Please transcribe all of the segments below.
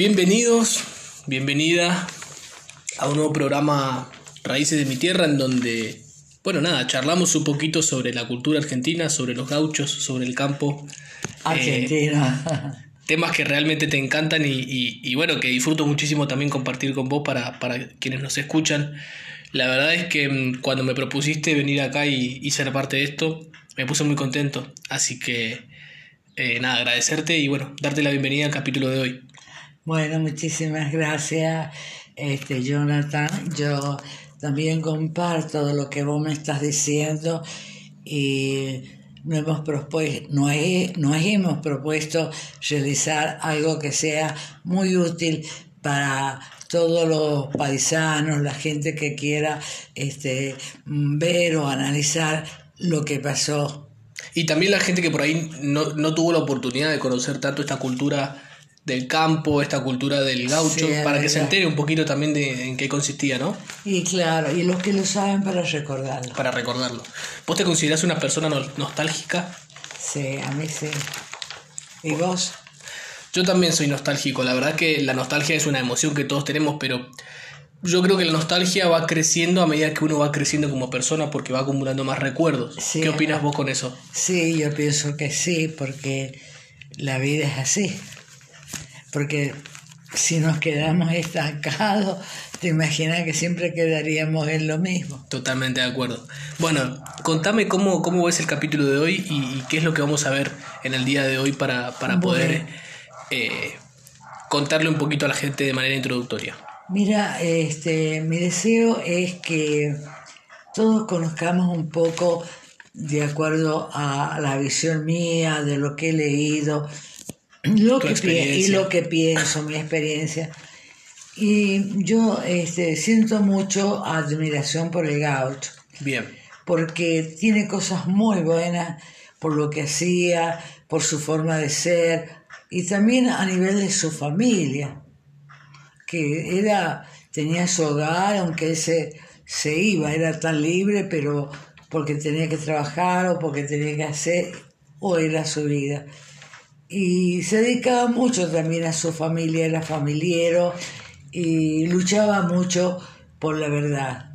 Bienvenidos, bienvenida a un nuevo programa Raíces de mi Tierra en donde, bueno, nada, charlamos un poquito sobre la cultura argentina, sobre los gauchos, sobre el campo. Argentina. Eh, temas que realmente te encantan y, bueno, que disfruto muchísimo también compartir con vos para, quienes nos escuchan. La verdad es que mm, cuando me propusiste venir acá y, ser parte de esto, me puse muy contento. Así que, eh, nada, agradecerte y bueno, darte la bienvenida al capítulo de hoy. Bueno, muchísimas gracias, este, Jonathan. Yo también comparto lo que vos me estás diciendo y nos hemos, propuesto, nos, hemos propuesto realizar algo que sea muy útil para todos los paisanos, la gente que quiera este, ver o analizar lo que pasó. Y también la gente que por ahí no, no tuvo la oportunidad de conocer tanto esta cultura del campo, esta cultura del gaucho, para que se entere un poquito también de en qué consistía, ¿no? Y claro, y los que lo saben para recordarlo. Para recordarlo. ¿Vos te considerás una persona nostálgica? Sí, a mí sí. ¿Y vos? Yo también soy nostálgico, la verdad que la nostalgia es una emoción que todos tenemos, pero yo creo que la nostalgia va creciendo a medida que uno va creciendo como persona porque va acumulando más recuerdos. ¿Qué opinas vos con eso? Sí, yo pienso que sí, porque la vida es así porque si nos quedamos estancados, te imaginas que siempre quedaríamos en lo mismo. Totalmente de acuerdo. Bueno, contame cómo, cómo ves el capítulo de hoy y, qué es lo que vamos a ver en el día de hoy para, poder eh, contarle un poquito a la gente de manera introductoria. Mira, este, mi deseo es que todos conozcamos un poco de acuerdo a la visión mía, de lo que he leído, lo que y lo que pienso, mi experiencia. Y yo este, siento mucho admiración por el gaucho. Bien. Porque tiene cosas muy buenas por lo que hacía, por su forma de ser y también a nivel de su familia, que era, tenía su hogar, aunque él se, se iba, era tan libre, pero porque tenía que trabajar o porque tenía que hacer, o era su vida y se dedicaba mucho también a su familia, era familiero y luchaba mucho por la verdad.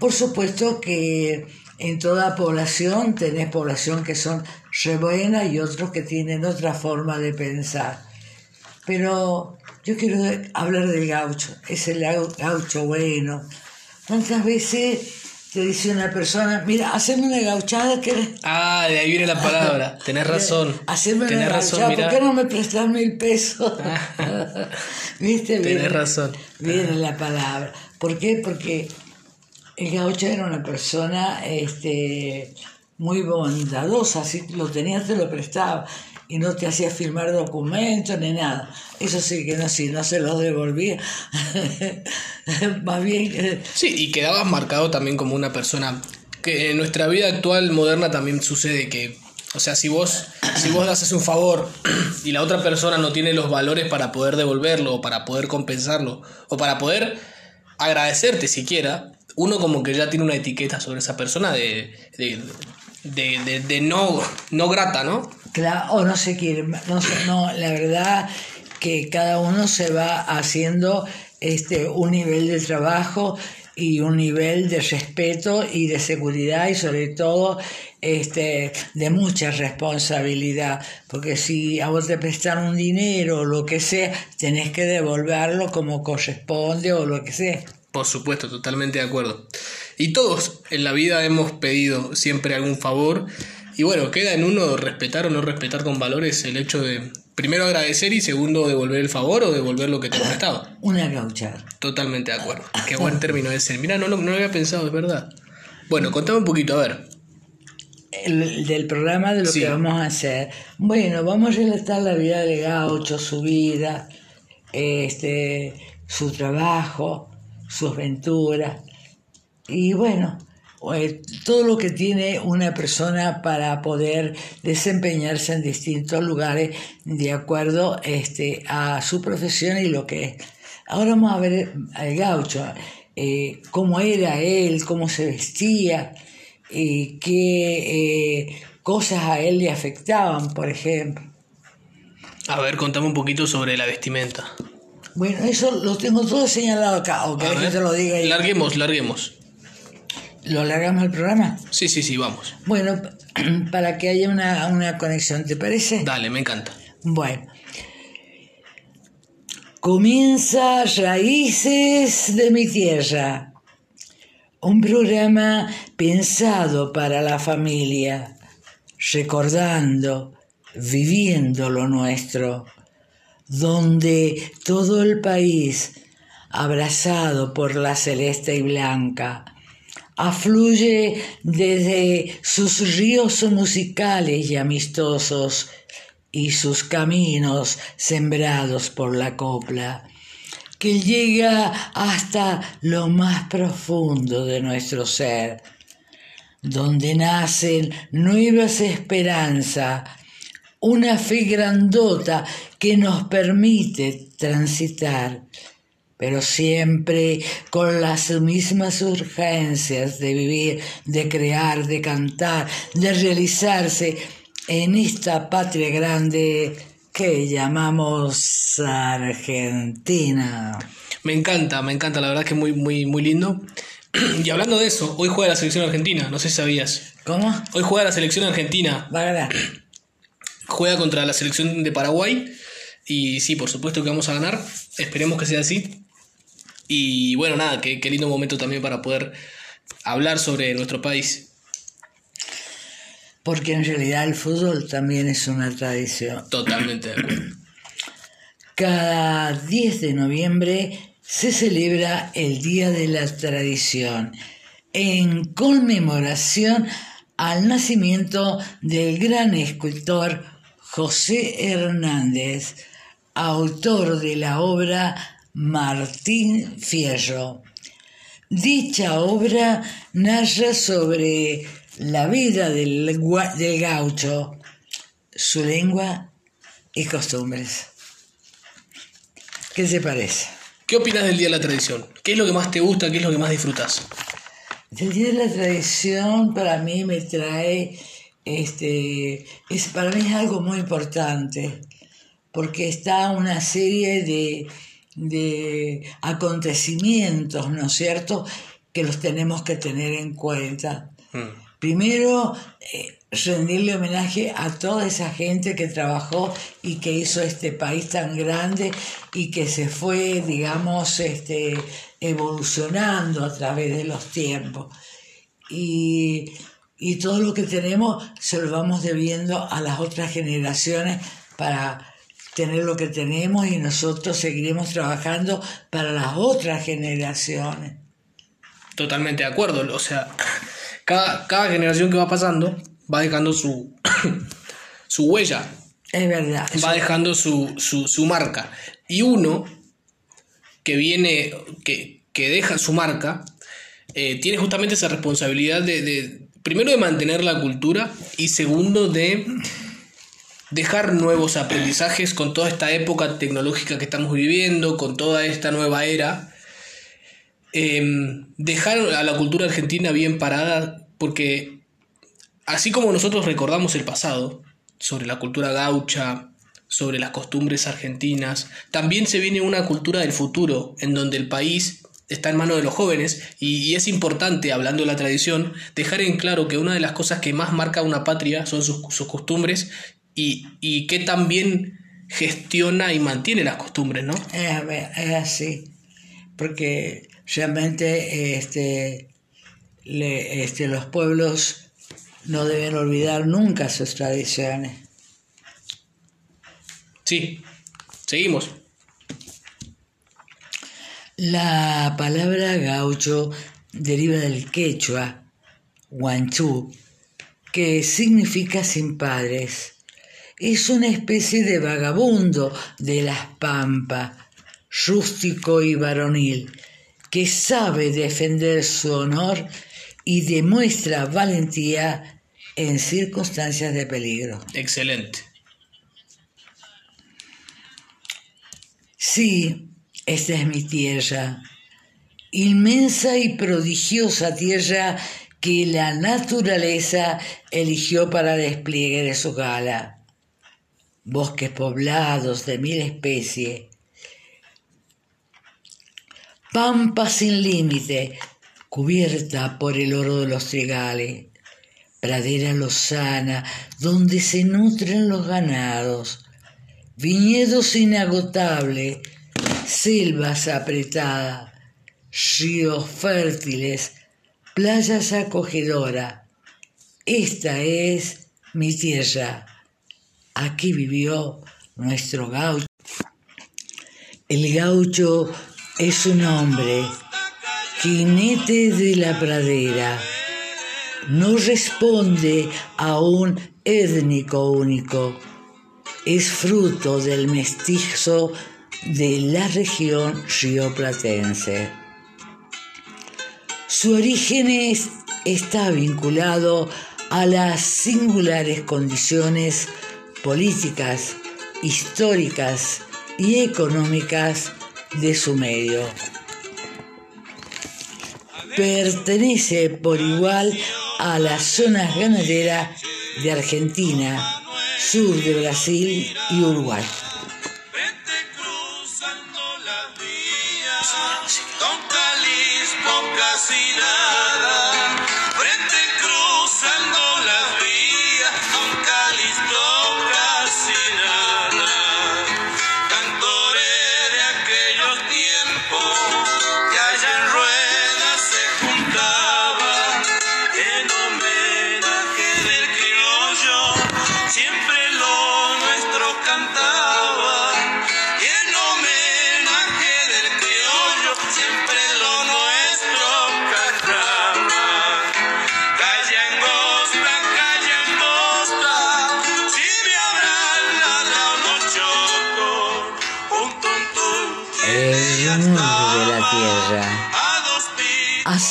Por supuesto que en toda población tenés población que son re buena y otros que tienen otra forma de pensar. Pero yo quiero hablar del gaucho, es el gaucho bueno. ¿Cuántas veces te dice una persona, mira, haceme una gauchada que... Ah, de ahí viene la palabra, tenés razón. Haceme una gauchada, ¿por qué no me prestas mil pesos? ¿Viste? Tenés razón. Viene la palabra. ¿Por qué? Porque el gaucho era una persona este, muy bondadosa, si lo tenías te lo prestaba y no te hacía firmar documentos ni nada. Eso sí que no, si no se los devolvía, más bien... Sí, y quedabas marcado también como una persona que en nuestra vida actual moderna también sucede que, o sea, si vos, si vos haces un favor y la otra persona no tiene los valores para poder devolverlo o para poder compensarlo o para poder agradecerte siquiera, uno como que ya tiene una etiqueta sobre esa persona de, de, de, no, no grata, ¿no? O no se quiere, no, no, la verdad que cada uno se va haciendo este, un nivel de trabajo y un nivel de respeto y de seguridad y sobre todo este, de mucha responsabilidad, porque si a vos te prestan un dinero o lo que sea, tenés que devolverlo como corresponde o lo que sea. Por supuesto, totalmente de acuerdo. Y todos en la vida hemos pedido siempre algún favor y bueno, queda en uno respetar o no respetar con valores el hecho de primero agradecer y segundo devolver el favor o devolver lo que te prestaba. Una gauchada. Totalmente de acuerdo. Qué buen término ese. Mira, no, no, lo había pensado, es verdad. Bueno, contame un poquito, a ver. El, del programa de lo que vamos a hacer. Bueno, vamos a relatar la vida de Gaucho, su vida, este, su trabajo, sus aventuras. Y bueno, todo lo que tiene una persona para poder desempeñarse en distintos lugares de acuerdo este, a su profesión y lo que es. Ahora vamos a ver al gaucho, eh, cómo era él, cómo se vestía, y qué eh, cosas a él le afectaban, por ejemplo. A ver, contame un poquito sobre la vestimenta. Bueno, eso lo tengo todo señalado acá, o que te lo diga Larguemos, larguemos. Lo alargamos el programa. Sí, sí, sí, vamos. Bueno, para que haya una, una conexión, ¿te parece? Dale, me encanta. Bueno. Comienza Raíces de mi Tierra, un programa pensado para la familia, recordando, viviendo lo nuestro, donde todo el país, abrazado por la celeste y blanca, afluye desde sus ríos musicales y amistosos y sus caminos sembrados por la copla, que llega hasta lo más profundo de nuestro ser, donde nacen nuevas esperanzas, una fe grandota que nos permite transitar pero siempre con las mismas urgencias de vivir, de crear, de cantar, de realizarse en esta patria grande que llamamos Argentina. Me encanta, me encanta, la verdad que muy, muy, muy lindo. Y hablando de eso, hoy juega la selección argentina, no sé si sabías. ¿Cómo? Hoy juega la selección argentina, Va a ganar. juega contra la selección de Paraguay. Y sí, por supuesto que vamos a ganar, esperemos que sea así. Y bueno, nada, qué, qué lindo momento también para poder hablar sobre nuestro país. Porque en realidad el fútbol también es una tradición. Totalmente de acuerdo. Cada 10 de noviembre se celebra el Día de la Tradición en conmemoración al nacimiento del gran escultor José Hernández, autor de la obra Martín Fierro. Dicha obra narra sobre la vida del, del gaucho, su lengua y costumbres. ¿Qué te parece? ¿Qué opinas del Día de la Tradición? ¿Qué es lo que más te gusta? ¿Qué es lo que más disfrutas? El Día de la Tradición para mí me trae, este, es, para mí es algo muy importante, porque está una serie de, de acontecimientos, ¿no es cierto?, que los tenemos que tener en cuenta. Mm. Primero, eh, rendirle homenaje a toda esa gente que trabajó y que hizo este país tan grande y que se fue, digamos, este, evolucionando a través de los tiempos. Y, y todo lo que tenemos se lo vamos debiendo a las otras generaciones para tener lo que tenemos y nosotros seguiremos trabajando para las otras generaciones. Totalmente de acuerdo. O sea, cada, cada generación que va pasando va dejando su, su huella, Es verdad. va dejando su, su, su marca. Y uno que viene, que, que deja su marca, eh, tiene justamente esa responsabilidad de, de, primero, de mantener la cultura y segundo, de dejar nuevos aprendizajes con toda esta época tecnológica que estamos viviendo, con toda esta nueva era. Eh, dejar a la cultura argentina bien parada, porque así como nosotros recordamos el pasado, sobre la cultura gaucha, sobre las costumbres argentinas, también se viene una cultura del futuro, en donde el país está en manos de los jóvenes y, es importante, hablando de la tradición, dejar en claro que una de las cosas que más marca una patria son sus costumbres y, y que también gestiona y mantiene las costumbres, ¿no? Es, así, porque realmente este, le, este, los pueblos no deben olvidar nunca sus tradiciones. Sí, seguimos. La palabra gaucho deriva del quechua, guanchú, que significa sin padres. Es una especie de vagabundo de las pampas, rústico y varonil, que sabe defender su honor y demuestra valentía en circunstancias de peligro. Excelente. Sí, esta es mi tierra, inmensa y prodigiosa tierra que la naturaleza eligió para despliegue de su gala. Bosques poblados de mil especies, pampa sin límite, cubierta por el oro de los trigales, pradera lozana donde se nutren los ganados, viñedos inagotables, selvas apretadas, ríos fértiles, playas acogedoras. Esta es mi tierra. Aquí vivió nuestro gaucho. El gaucho es un hombre, jinete de la pradera. No responde a un étnico único. Es fruto del mestizo de la región rioplatense. Su origen está vinculado a las singulares condiciones políticas, históricas y económicas de su medio. Pertenece por igual a las zonas ganaderas de Argentina, sur de Brasil y Uruguay.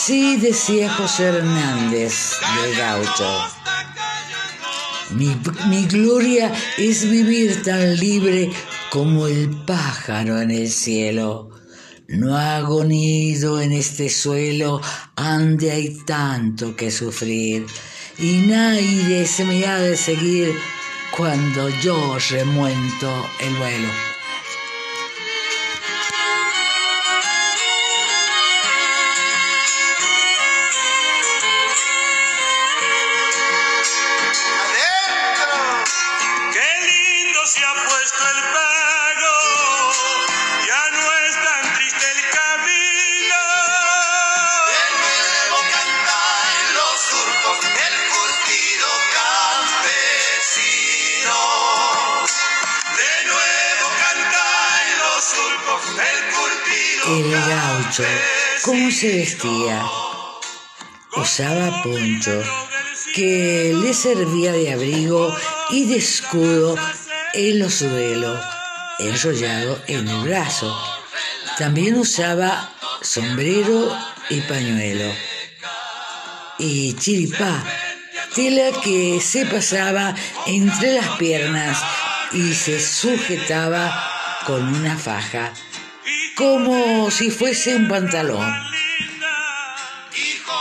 Así decía José Hernández de Gaucho. Mi, mi, gloria es vivir tan libre como el pájaro en el cielo. No hago nido en este suelo, ande hay tanto que sufrir, y nadie se me ha de seguir cuando yo remuento el vuelo. El gaucho, ¿cómo se vestía? Usaba poncho, que le servía de abrigo y de escudo en los suelos, enrollado en el brazo. También usaba sombrero y pañuelo. Y chiripá, tela que se pasaba entre las piernas y se sujetaba con una faja como si fuese un pantalón.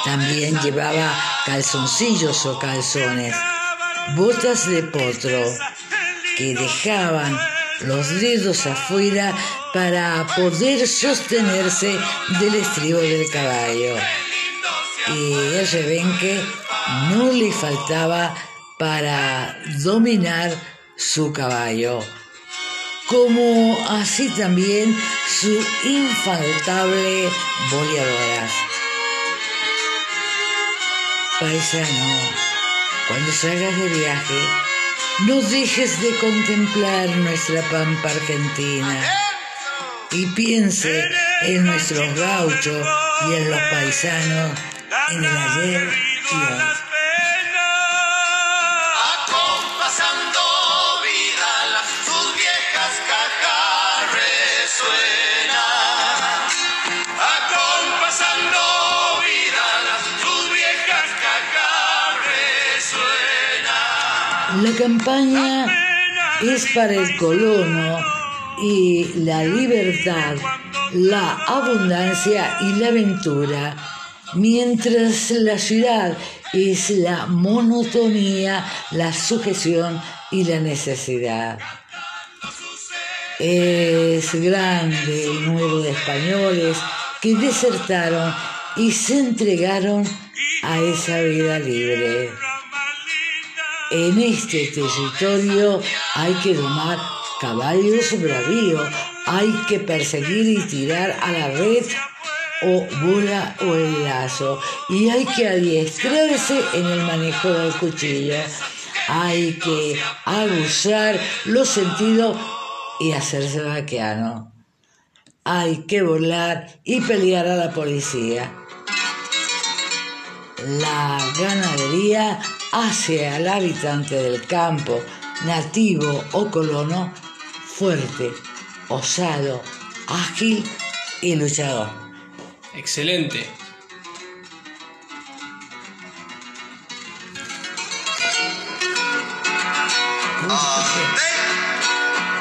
También llevaba calzoncillos o calzones, botas de potro que dejaban los dedos afuera para poder sostenerse del estribo del caballo. Y el rebenque no le faltaba para dominar su caballo como así también su infaltable boleadoras. Paisano, cuando salgas de viaje, no dejes de contemplar nuestra pampa argentina y piense en nuestros gauchos y en los paisanos en el ayer y hoy. La campaña es para el colono y la libertad, la abundancia y la aventura, mientras la ciudad es la monotonía, la sujeción y la necesidad. Es grande el número de españoles que desertaron y se entregaron a esa vida libre. En este territorio hay que domar caballos bravíos, hay que perseguir y tirar a la red o bola o el lazo y hay que adiestrarse en el manejo del cuchillo. Hay que abusar los sentidos y hacerse vaqueano. Hay que volar y pelear a la policía. La ganadería hace al habitante del campo, nativo o colono, fuerte, osado, ágil y luchador. Excelente.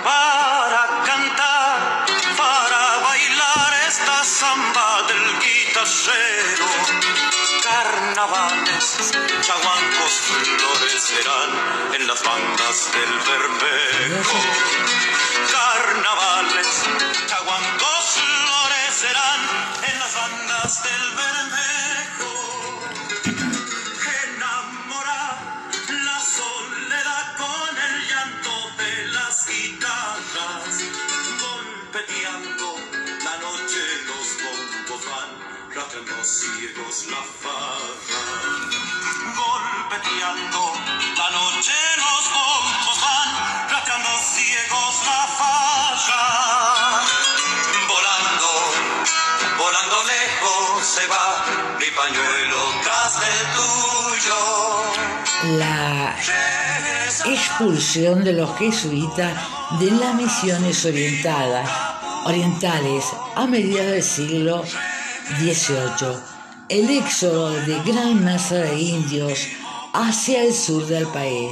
para cantar, para bailar esta samba del guitarrero. Carnavales, chaguancos florecerán en las bandas del bermejo. Carnavales, La expulsión de los jesuitas de las misiones orientadas, orientales a mediados del siglo XVIII, el éxodo de gran masa de indios hacia el sur del país.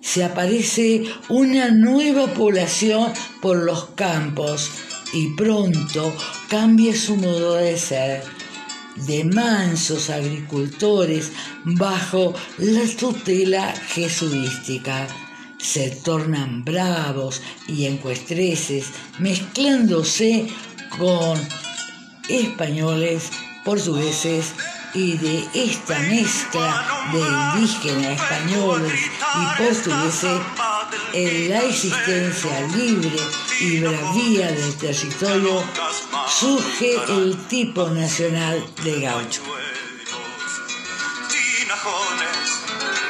Se aparece una nueva población por los campos y pronto cambia su modo de ser de mansos agricultores bajo la tutela jesuística. Se tornan bravos y encuestreces, mezclándose con españoles, portugueses y de esta mezcla de indígenas españoles y portugueses en la existencia libre y bravía del territorio surge el tipo nacional de gaucho. Tinajones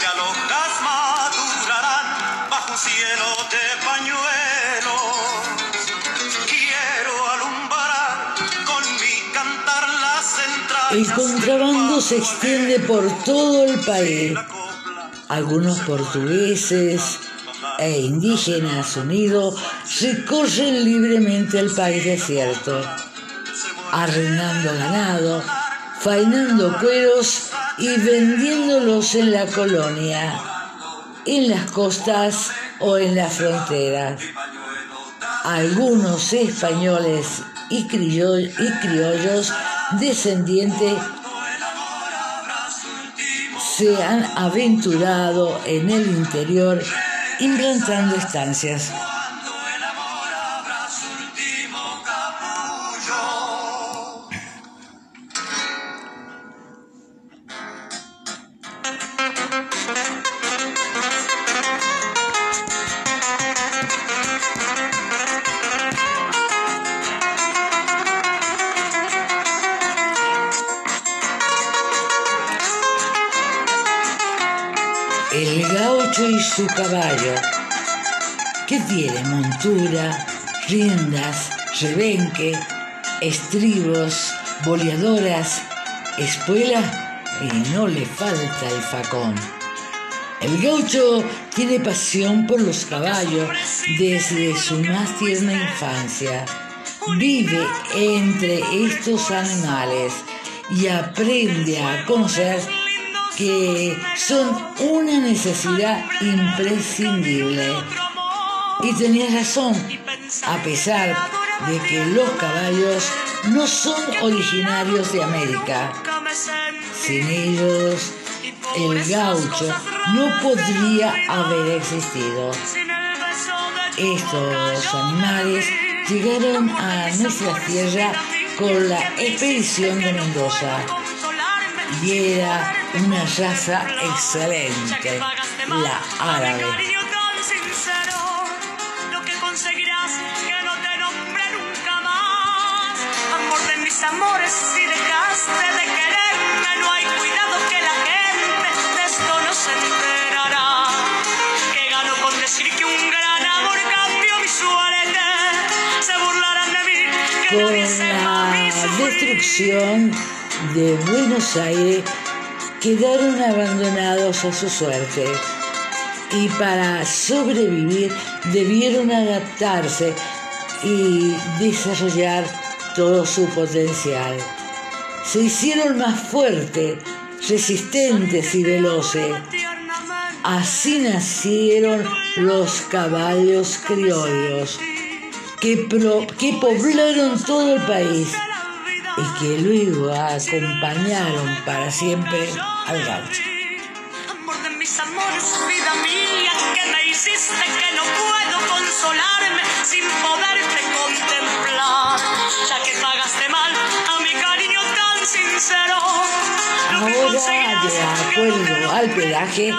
de alojas madurarán bajo un cielo de pañuelos. Quiero alumbrar con mi cantar las entrañas. El contrabando se extiende por todo el país. Algunos portugueses e indígenas unidos recorren libremente el país desierto, arrendando ganado, faenando cueros y vendiéndolos en la colonia, en las costas o en la frontera. Algunos españoles y, criollos, y criollos descendientes se han aventurado en el interior implantando estancias. Su caballo, que tiene montura, riendas, rebenque, estribos, boleadoras, espuela y no le falta el facón. El gaucho tiene pasión por los caballos desde su más tierna infancia. Vive entre estos animales y aprende a conocer que son una necesidad imprescindible. Y tenía razón, a pesar de que los caballos no son originarios de América. Sin ellos, el gaucho no podría haber existido. Estos animales llegaron a nuestra tierra con la expedición de Mendoza y una raza excelente, la árabe. cariño tan sincero, lo que conseguirás que no te nombre nunca más. Amor de mis amores, si dejaste de quererme, no hay cuidado que la gente de esto no se enterará. Que gano con decir que un gran amor cambió mi suerte. Se burlarán de mí, que Con la destrucción de Buenos Aires quedaron abandonados a su suerte y para sobrevivir debieron adaptarse y desarrollar todo su potencial. Se hicieron más fuertes, resistentes y veloces. Así nacieron los caballos criollos que, que poblaron todo el país y que luego acompañaron para siempre al gaucho. Amor de mis amores, vida mía, que me hiciste que no puedo consolarme sin poderte contemplar. Ya que pagaste mal a mi cariño tan sincero. Ahora, de acuerdo al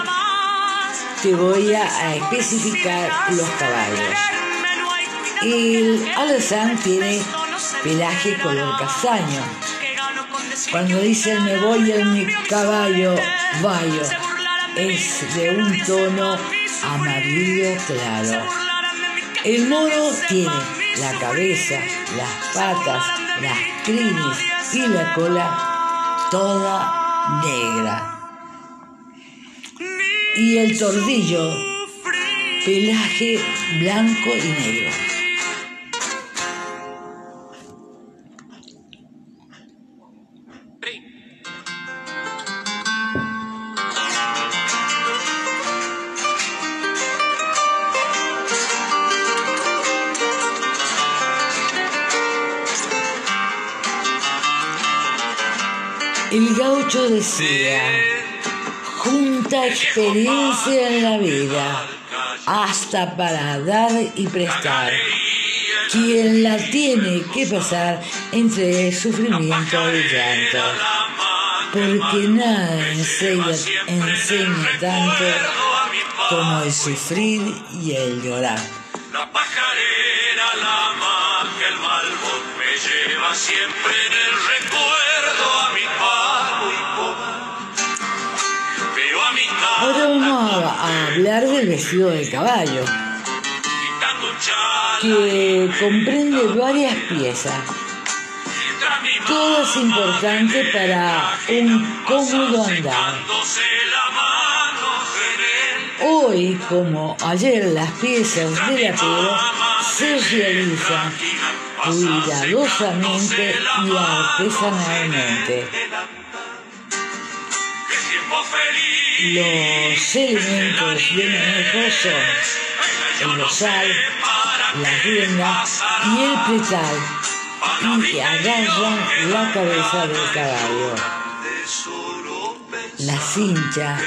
más. te voy a, a especificar los caballos. El alazán tiene pelaje color castaño. Cuando dicen me voy en mi caballo, bayo, es de un tono amarillo claro. El mono tiene la cabeza, las patas, las crines y la cola toda negra. Y el tordillo, pelaje blanco y negro. El gaucho decía, junta experiencia en la vida, hasta para dar y prestar. Quien la tiene que pasar entre sufrimiento y llanto, porque nada enseña, enseña tanto como el sufrir y el llorar. La pajarera, la maca, el malbón me lleva siempre en el recuerdo a mi palo Ahora vamos a, hablar del vestido del caballo, que comprende varias piezas. todas importantes para un cómodo andar. la. Hoy, como ayer, las piezas del apero se realizan cuidadosamente y artesanalmente. Los elementos de manejo el rosal, la rienda y el pretal, y que agarran la cabeza del caballo. La cincha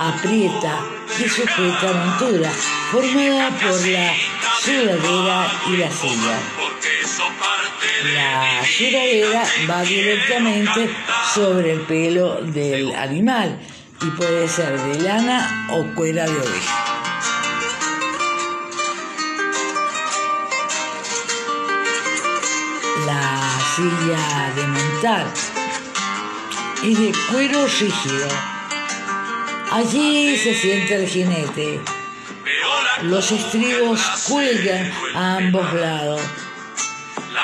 aprieta y sujeta montura, formada por la sudadera y la silla. La sudadera va directamente sobre el pelo del animal y puede ser de lana o cuera de oveja. La silla de montar es de cuero rígido. Allí se siente el jinete. Los estribos cuelgan a ambos lados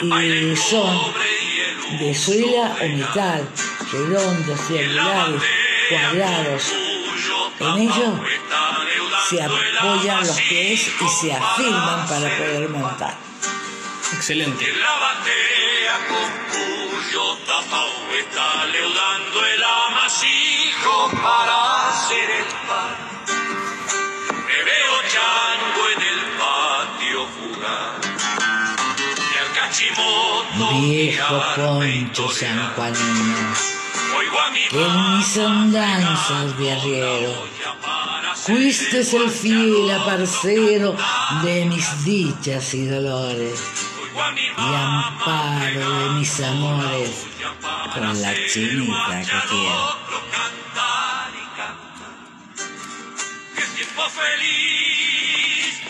y son de suela o metal, redondos, triangulares, cuadrados. En ellos se apoyan los pies y se afirman para poder montar. Excelente. la batea con cuyo tapao está leudando el amasijo para hacer el pan. Me veo chango en el patio jugar. Y al cachimoto Viejo poncho a mi que en mis andanzas hacer Fuiste el fiel aparcero de mis dichas y dolores y amparo de mis amores con la chinita que quiero. feliz,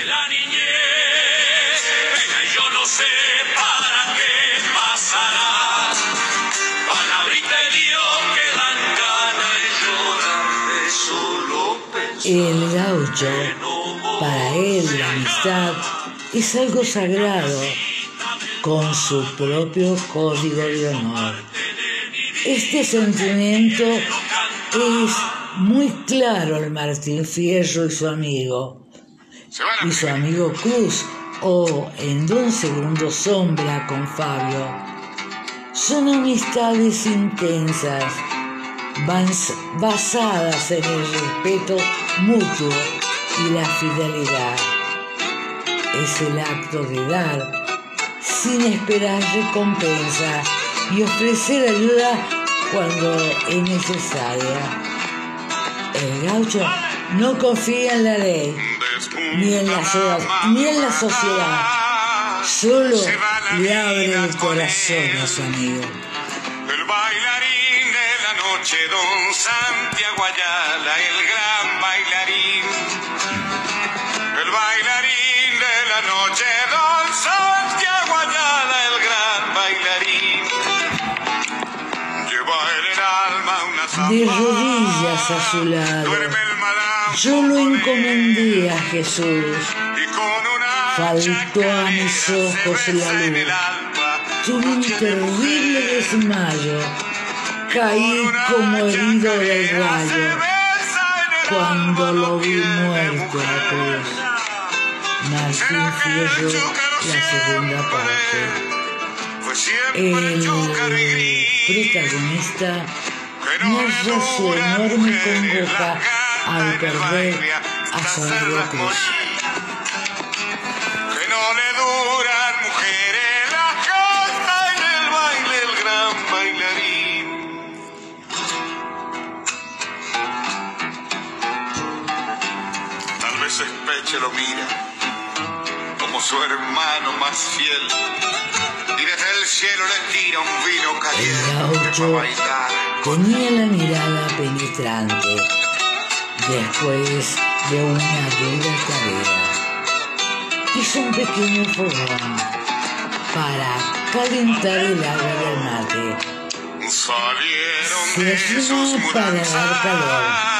el la niñez. Yo no sé El gaucho, para él la amistad es algo sagrado, con su propio código de honor. Este sentimiento es muy claro al Martín Fierro y su amigo, y su amigo Cruz, o en Don Segundo Sombra con Fabio. Son amistades intensas, bas- basadas en el respeto mutuo y la fidelidad. Es el acto de dar sin esperar recompensa y ofrecer ayuda cuando es necesaria. El gaucho no confía en la ley, ni en la, ni en la sociedad, solo le abre el corazón a su amigo. Noche, don Santiago Ayala, el gran bailarín. El bailarín de la noche, don Santiago Ayala, el gran bailarín. Lleva en el alma una De zamba. rodillas a su lado, yo lo encomendé a Jesús. Y con una Faltó a mis ojos la luz. Tuve un de terrible desmayo. Caí como herido del rayo cuando lo vi muerto a la cruz. Martín Fierro, la segunda parte. El protagonista narra su enorme congoja al perder a su amigo Cruz. Lo mira como su hermano más fiel. Y desde el cielo le tira un vino caliente para bailar. tenía la mirada penetrante después de una dura tarea. Hizo un pequeño fogón para calentar el agua del mate. Salieron de sus para dar calor.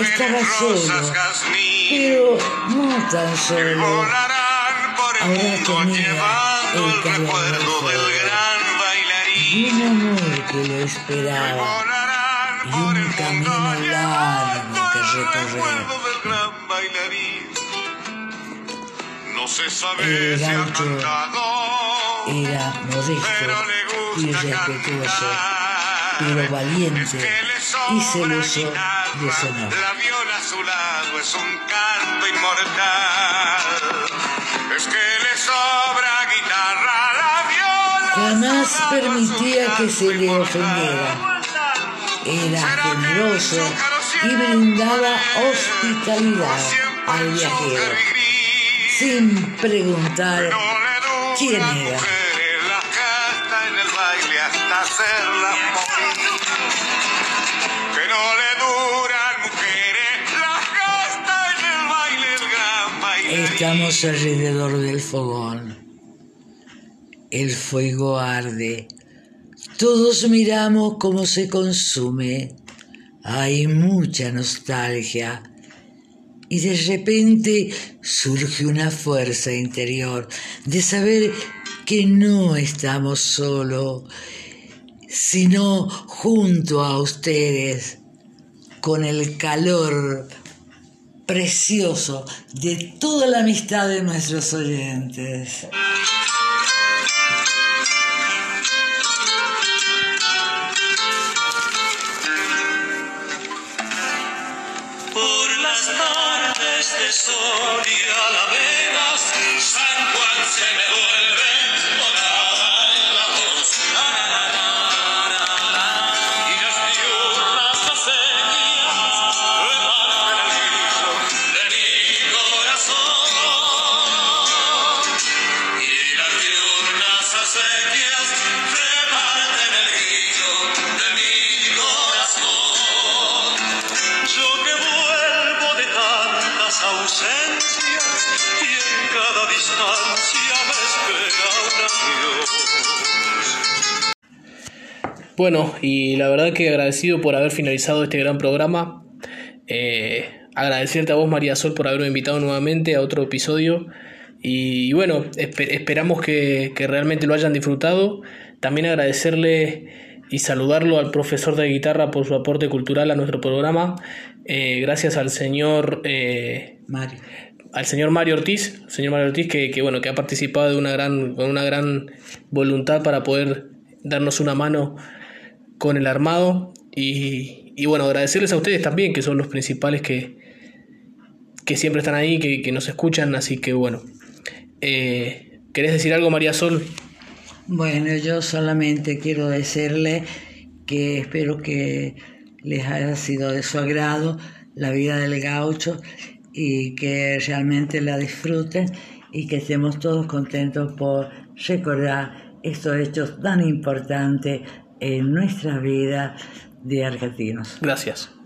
Estaba solo, pero no tan que solo. volarán por el Ahora tenía llevando el bailarín. un amor que lo esperaba. Y por un camino largo que recorrer. No se sabe El si gaucho cantado, Era modesto y respetuoso, pero valiente que y celoso su honor. La viola a su lado es un canto inmortal. Es que le sobra guitarra, la viola. a Jamás permitía que se le ofendiera. Era generoso y brindaba hospitalidad al viajero, sin preguntar quién era. Estamos alrededor del fogón. El fuego arde. Todos miramos cómo se consume. Hay mucha nostalgia. Y de repente surge una fuerza interior de saber que no estamos solos, sino junto a ustedes, con el calor precioso de toda la amistad de nuestros oyentes. Por las de sol Bueno, y la verdad que agradecido por haber finalizado este gran programa. Eh, agradecerte a vos, María Sol, por haberme invitado nuevamente a otro episodio. Y, bueno, esper- esperamos que, que realmente lo hayan disfrutado. También agradecerle y saludarlo al profesor de guitarra por su aporte cultural a nuestro programa. Eh, gracias al señor eh, Mario. al señor Mario Ortiz, señor Mario Ortiz que, que, bueno que ha participado de una gran con una gran voluntad para poder darnos una mano con el armado y, y bueno agradecerles a ustedes también que son los principales que que siempre están ahí que, que nos escuchan así que bueno eh, ¿querés decir algo María Sol? Bueno, yo solamente quiero decirle que espero que les haya sido de su agrado la vida del gaucho y que realmente la disfruten y que estemos todos contentos por recordar estos hechos tan importantes en nuestra vida de argentinos. Gracias.